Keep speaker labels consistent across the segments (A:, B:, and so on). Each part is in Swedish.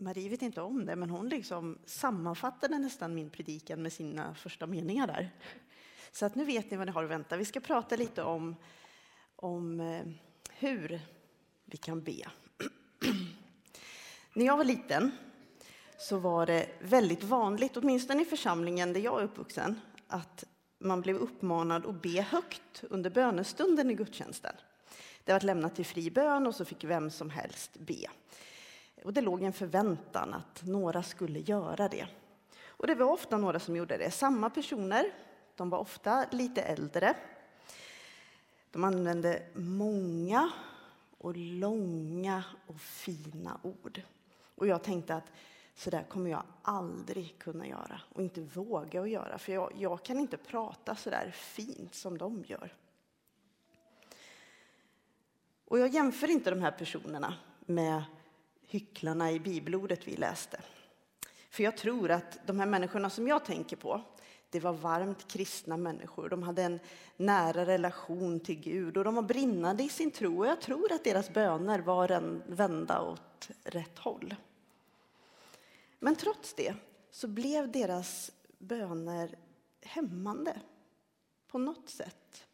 A: Marie vet inte om det, men hon liksom sammanfattade nästan min predikan med sina första meningar där. Så att nu vet ni vad ni har att vänta. Vi ska prata lite om, om eh, hur vi kan be. När jag var liten så var det väldigt vanligt, åtminstone i församlingen där jag är uppvuxen, att man blev uppmanad att be högt under bönestunden i gudstjänsten. Det var lämnat till fri bön och så fick vem som helst be. Och det låg en förväntan att några skulle göra det. Och det var ofta några som gjorde det. Samma personer, de var ofta lite äldre. De använde många och långa och fina ord. Och jag tänkte att så där kommer jag aldrig kunna göra och inte våga att göra, för jag, jag kan inte prata så där fint som de gör. Och jag jämför inte de här personerna med hycklarna i bibelordet vi läste. För jag tror att de här människorna som jag tänker på, det var varmt kristna människor. De hade en nära relation till Gud och de var brinnande i sin tro. Och jag tror att deras böner var vända åt rätt håll. Men trots det så blev deras böner hämmande på något sätt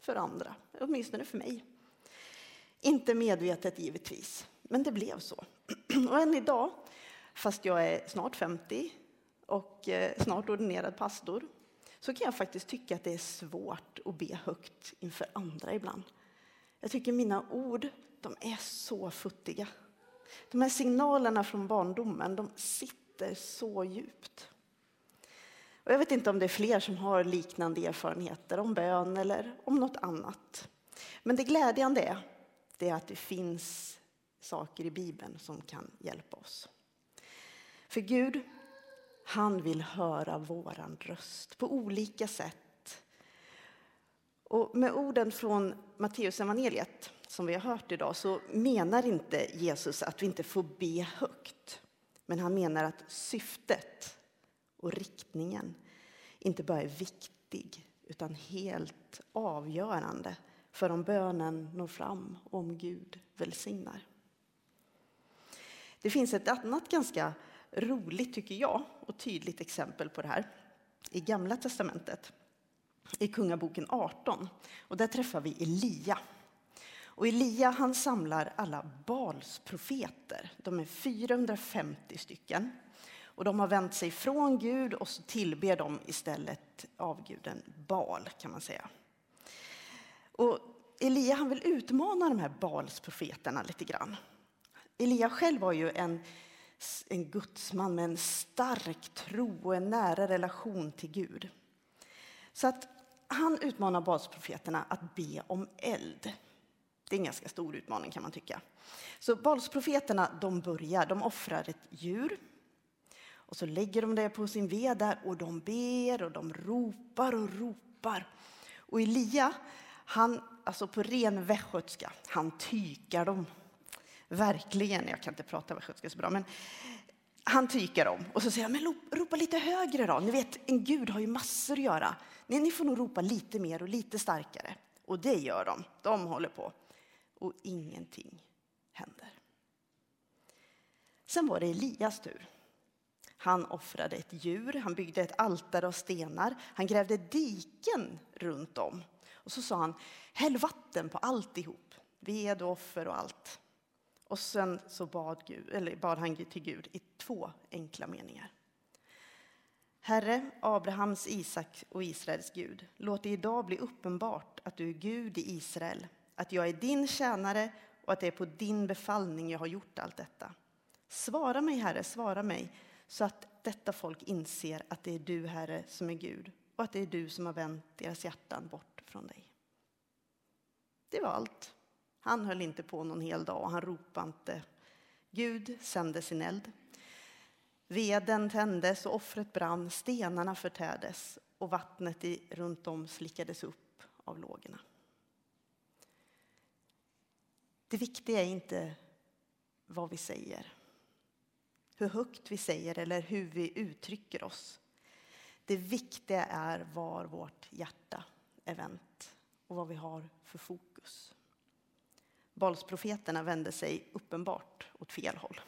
A: för andra, åtminstone för mig. Inte medvetet givetvis, men det blev så. Och än idag, fast jag är snart 50 och eh, snart ordinerad pastor, så kan jag faktiskt tycka att det är svårt att be högt inför andra ibland. Jag tycker mina ord, de är så futtiga. De här signalerna från barndomen, de sitter så djupt. Och jag vet inte om det är fler som har liknande erfarenheter om bön eller om något annat. Men det glädjande är, det är att det finns saker i Bibeln som kan hjälpa oss. För Gud, han vill höra våran röst på olika sätt. Och med orden från Matteus evangeliet som vi har hört idag så menar inte Jesus att vi inte får be högt. Men han menar att syftet och riktningen inte bara är viktig utan helt avgörande för om bönen når fram och om Gud välsignar. Det finns ett annat ganska roligt, tycker jag, och tydligt exempel på det här i Gamla testamentet, i Kungaboken 18. Och där träffar vi Elia. Och Elia han samlar alla Bals profeter. De är 450 stycken. Och de har vänt sig från Gud och så tillber de istället avguden Bal kan man säga. Och Elia han vill utmana de här Bals profeterna lite grann. Elia själv var ju en, en gudsman med en stark tro och en nära relation till Gud. Så att han utmanar Balsprofeterna att be om eld. Det är en ganska stor utmaning kan man tycka. Så Balsprofeterna de börjar, de offrar ett djur och så lägger de det på sin ved där och de ber och de ropar och ropar. Och Elia, han, alltså på ren västgötska, han tykar dem. Verkligen, jag kan inte prata västgötska så bra, men han tycker om och så säger han, men ropa lite högre då. Ni vet, en gud har ju massor att göra. Ni, ni får nog ropa lite mer och lite starkare. Och det gör de. De håller på och ingenting händer. Sen var det Elias tur. Han offrade ett djur, han byggde ett altare av stenar, han grävde diken runt om. Och så sa han, häll vatten på alltihop, ved och offer och allt. Och sen så bad, Gud, eller bad han till Gud i två enkla meningar. Herre, Abrahams, Isak och Israels Gud, låt det idag bli uppenbart att du är Gud i Israel att jag är din tjänare och att det är på din befallning jag har gjort allt detta. Svara mig, Herre, svara mig, så att detta folk inser att det är du, Herre, som är Gud och att det är du som har vänt deras hjärtan bort från dig. Det var allt. Han höll inte på någon hel dag och han ropade inte. Gud sände sin eld. Veden tändes och offret brann, stenarna förtärdes och vattnet i, runt om slickades upp av lågorna. Det viktiga är inte vad vi säger, hur högt vi säger eller hur vi uttrycker oss. Det viktiga är var vårt hjärta är vänt och vad vi har för fokus. Balsprofeterna vände sig uppenbart åt fel håll.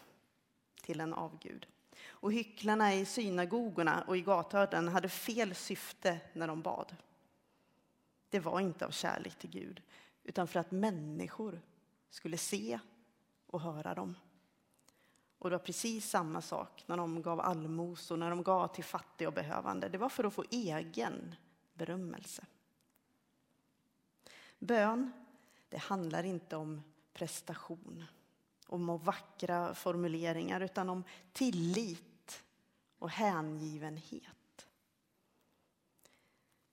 A: till en avgud. Och hycklarna i synagogorna och i gathörden hade fel syfte när de bad. Det var inte av kärlek till Gud, utan för att människor skulle se och höra dem. Och det var precis samma sak när de gav allmosor, när de gav till fattiga och behövande. Det var för att få egen berömmelse. Bön, det handlar inte om prestation, om vackra formuleringar, utan om tillit och hängivenhet.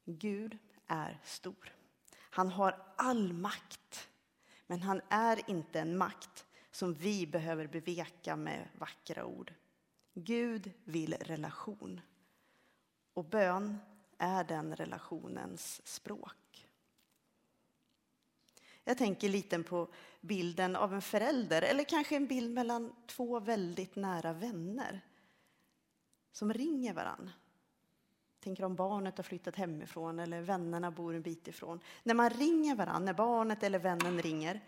A: Gud är stor. Han har all makt, men han är inte en makt som vi behöver beveka med vackra ord. Gud vill relation. Och bön är den relationens språk. Jag tänker lite på bilden av en förälder, eller kanske en bild mellan två väldigt nära vänner som ringer varann. Tänker om barnet har flyttat hemifrån eller vännerna bor en bit ifrån. När man ringer varann, när barnet eller vännen ringer,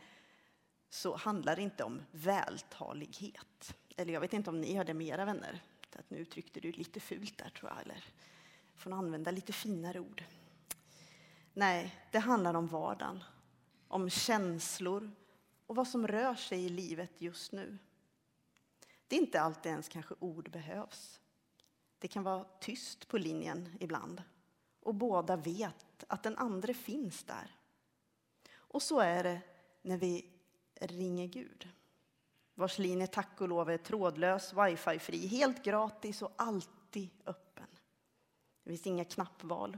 A: så handlar det inte om vältalighet. Eller jag vet inte om ni har det med era vänner. Att nu uttryckte du lite fult där tror jag, eller får använda lite finare ord. Nej, det handlar om vardagen, om känslor och vad som rör sig i livet just nu. Det är inte alltid ens kanske ord behövs. Det kan vara tyst på linjen ibland och båda vet att den andra finns där. Och så är det när vi ringer Gud. Vars linje tack och lov är trådlös, wifi-fri, helt gratis och alltid öppen. Det finns inga knappval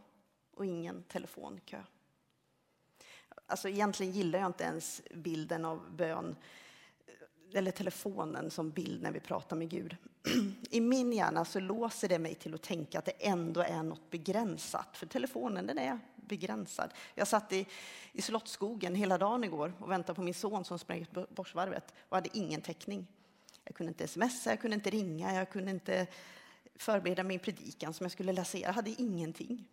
A: och ingen telefonkö. Alltså egentligen gillar jag inte ens bilden av bön eller telefonen som bild när vi pratar med Gud. I min hjärna så låser det mig till att tänka att det ändå är något begränsat, för telefonen den är begränsad. Jag satt i, i Slottsskogen hela dagen igår och väntade på min son som sprang ut Borsvarvet och hade ingen täckning. Jag kunde inte smsa, jag kunde inte ringa, jag kunde inte förbereda min predikan som jag skulle läsa. Jag hade ingenting.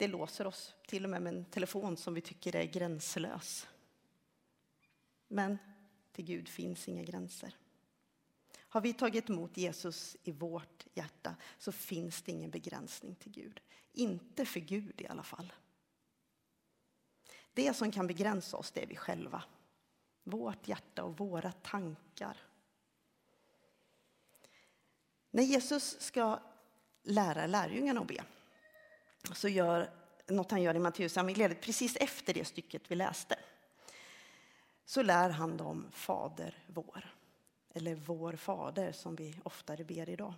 A: Det låser oss, till och med med en telefon som vi tycker är gränslös. Men till Gud finns inga gränser. Har vi tagit emot Jesus i vårt hjärta så finns det ingen begränsning till Gud. Inte för Gud i alla fall. Det som kan begränsa oss, det är vi själva. Vårt hjärta och våra tankar. När Jesus ska lära lärjungarna att be så gör något han gör i Matteus evangeliet precis efter det stycket vi läste så lär han dem Fader vår, eller Vår Fader som vi oftare ber idag.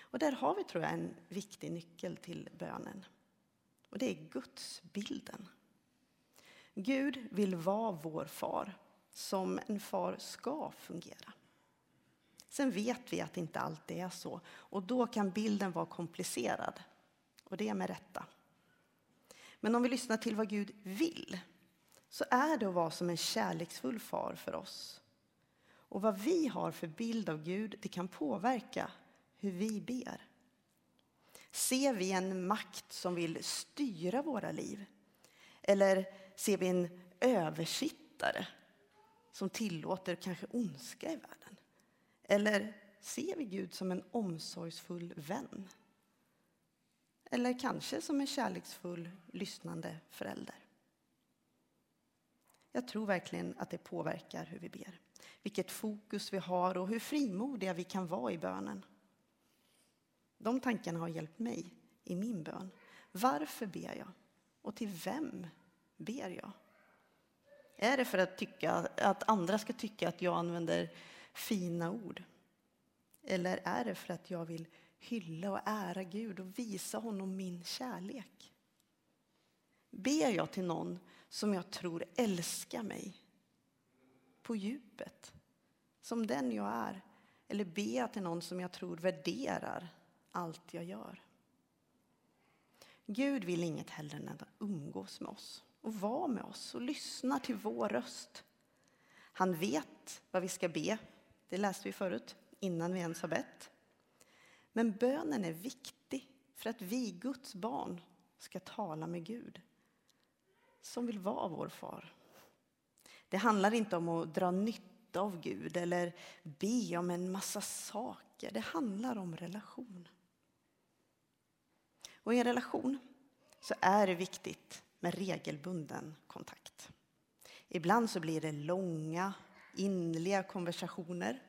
A: Och där har vi, tror jag, en viktig nyckel till bönen. Och det är Gudsbilden. Gud vill vara vår far, som en far ska fungera. Sen vet vi att det inte alltid är så, och då kan bilden vara komplicerad. Och det är med rätta. Men om vi lyssnar till vad Gud vill så är det att vara som en kärleksfull far för oss. Och vad vi har för bild av Gud, det kan påverka hur vi ber. Ser vi en makt som vill styra våra liv? Eller ser vi en översittare som tillåter kanske ondska i världen? Eller ser vi Gud som en omsorgsfull vän? Eller kanske som en kärleksfull, lyssnande förälder? Jag tror verkligen att det påverkar hur vi ber. Vilket fokus vi har och hur frimodiga vi kan vara i bönen. De tankarna har hjälpt mig i min bön. Varför ber jag? Och till vem ber jag? Är det för att, tycka, att andra ska tycka att jag använder fina ord? Eller är det för att jag vill hylla och ära Gud och visa honom min kärlek? Ber jag till någon som jag tror älskar mig på djupet, som den jag är? Eller ber jag till någon som jag tror värderar allt jag gör? Gud vill inget hellre än att umgås med oss och vara med oss och lyssna till vår röst. Han vet vad vi ska be, det läste vi förut, innan vi ens har bett. Men bönen är viktig för att vi, Guds barn, ska tala med Gud som vill vara vår far. Det handlar inte om att dra nytta av Gud eller be om en massa saker. Det handlar om relation. Och i en relation så är det viktigt med regelbunden kontakt. Ibland så blir det långa, inliga konversationer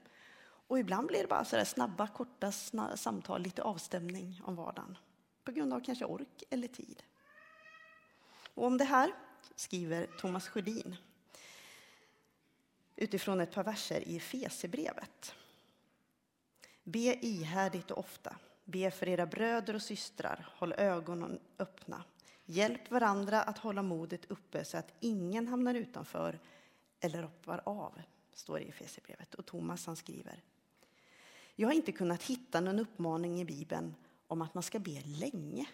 A: och ibland blir det bara så snabba, korta samtal, lite avstämning om vardagen på grund av kanske ork eller tid. Och om det här skriver Thomas Sjödin utifrån ett par verser i Fesebrevet. Be ihärdigt och ofta. Be för era bröder och systrar. Håll ögonen öppna. Hjälp varandra att hålla modet uppe så att ingen hamnar utanför eller hoppar av, står det i Fesebrevet. Och Thomas han skriver. Jag har inte kunnat hitta någon uppmaning i Bibeln om att man ska be länge.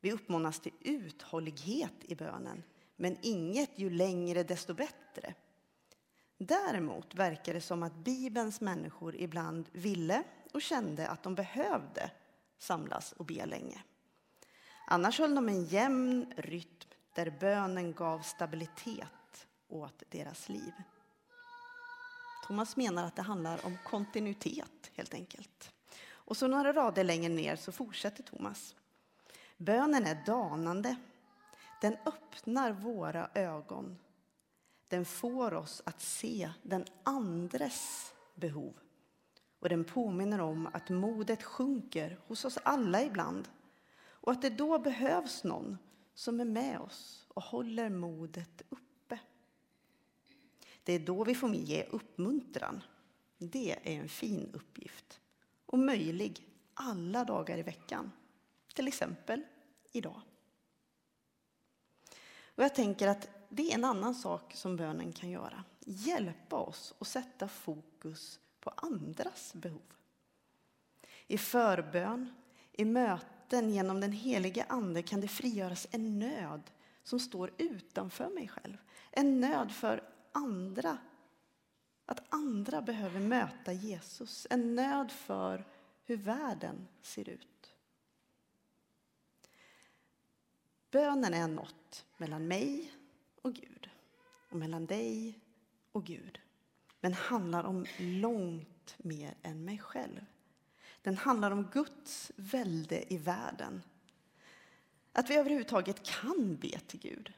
A: Vi uppmanas till uthållighet i bönen, men inget ju längre desto bättre. Däremot verkar det som att Bibelns människor ibland ville och kände att de behövde samlas och be länge. Annars höll de en jämn rytm där bönen gav stabilitet åt deras liv. Thomas menar att det handlar om kontinuitet helt enkelt. Och så några rader längre ner så fortsätter Thomas. Bönen är danande. Den öppnar våra ögon. Den får oss att se den andres behov. Och den påminner om att modet sjunker hos oss alla ibland. Och att det då behövs någon som är med oss och håller modet uppe. Det är då vi får ge uppmuntran. Det är en fin uppgift och möjlig alla dagar i veckan. Till exempel idag. Och jag tänker att det är en annan sak som bönen kan göra. Hjälpa oss att sätta fokus på andras behov. I förbön, i möten genom den helige Ande kan det frigöras en nöd som står utanför mig själv. En nöd för andra. Att andra behöver möta Jesus. En nöd för hur världen ser ut. Bönen är något mellan mig och Gud och mellan dig och Gud. Men handlar om långt mer än mig själv. Den handlar om Guds välde i världen. Att vi överhuvudtaget kan be till Gud,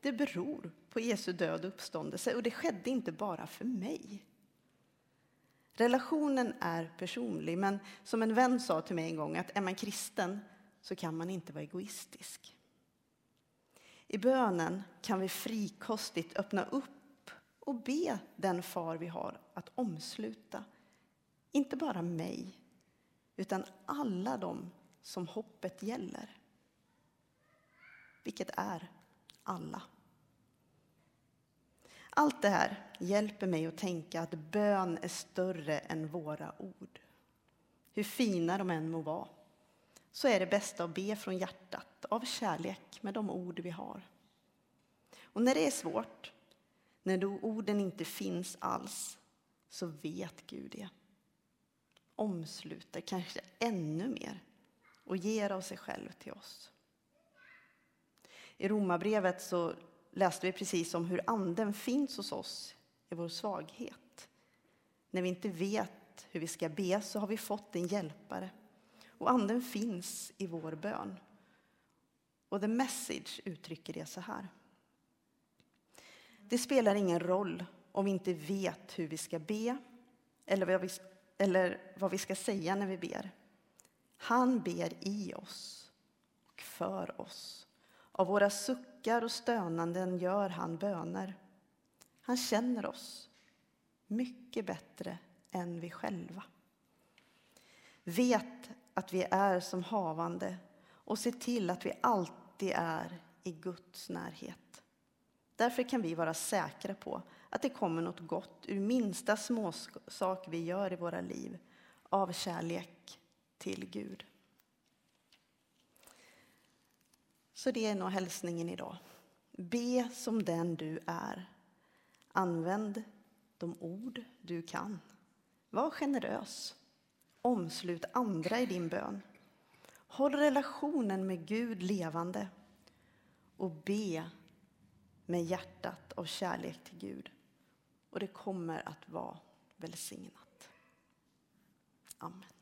A: det beror på Jesu död och uppståndelse och det skedde inte bara för mig. Relationen är personlig, men som en vän sa till mig en gång att är man kristen så kan man inte vara egoistisk. I bönen kan vi frikostigt öppna upp och be den far vi har att omsluta, inte bara mig, utan alla dem som hoppet gäller. Vilket är alla. Allt det här hjälper mig att tänka att bön är större än våra ord. Hur fina de än må vara, så är det bästa att be från hjärtat, av kärlek, med de ord vi har. Och när det är svårt, när orden inte finns alls, så vet Gud det. Omsluter kanske ännu mer och ger av sig själv till oss. I Romarbrevet så läste vi precis om hur anden finns hos oss i vår svaghet. När vi inte vet hur vi ska be så har vi fått en hjälpare. Och anden finns i vår bön. Och The Message uttrycker det så här. Det spelar ingen roll om vi inte vet hur vi ska be eller vad vi, eller vad vi ska säga när vi ber. Han ber i oss och för oss. Av våra suckar suckar och stönanden gör han böner. Han känner oss mycket bättre än vi själva. Vet att vi är som havande och se till att vi alltid är i Guds närhet. Därför kan vi vara säkra på att det kommer något gott ur minsta småsak vi gör i våra liv av kärlek till Gud. Så det är nog hälsningen idag. Be som den du är. Använd de ord du kan. Var generös. Omslut andra i din bön. Håll relationen med Gud levande och be med hjärtat av kärlek till Gud. och det kommer att vara välsignat. Amen.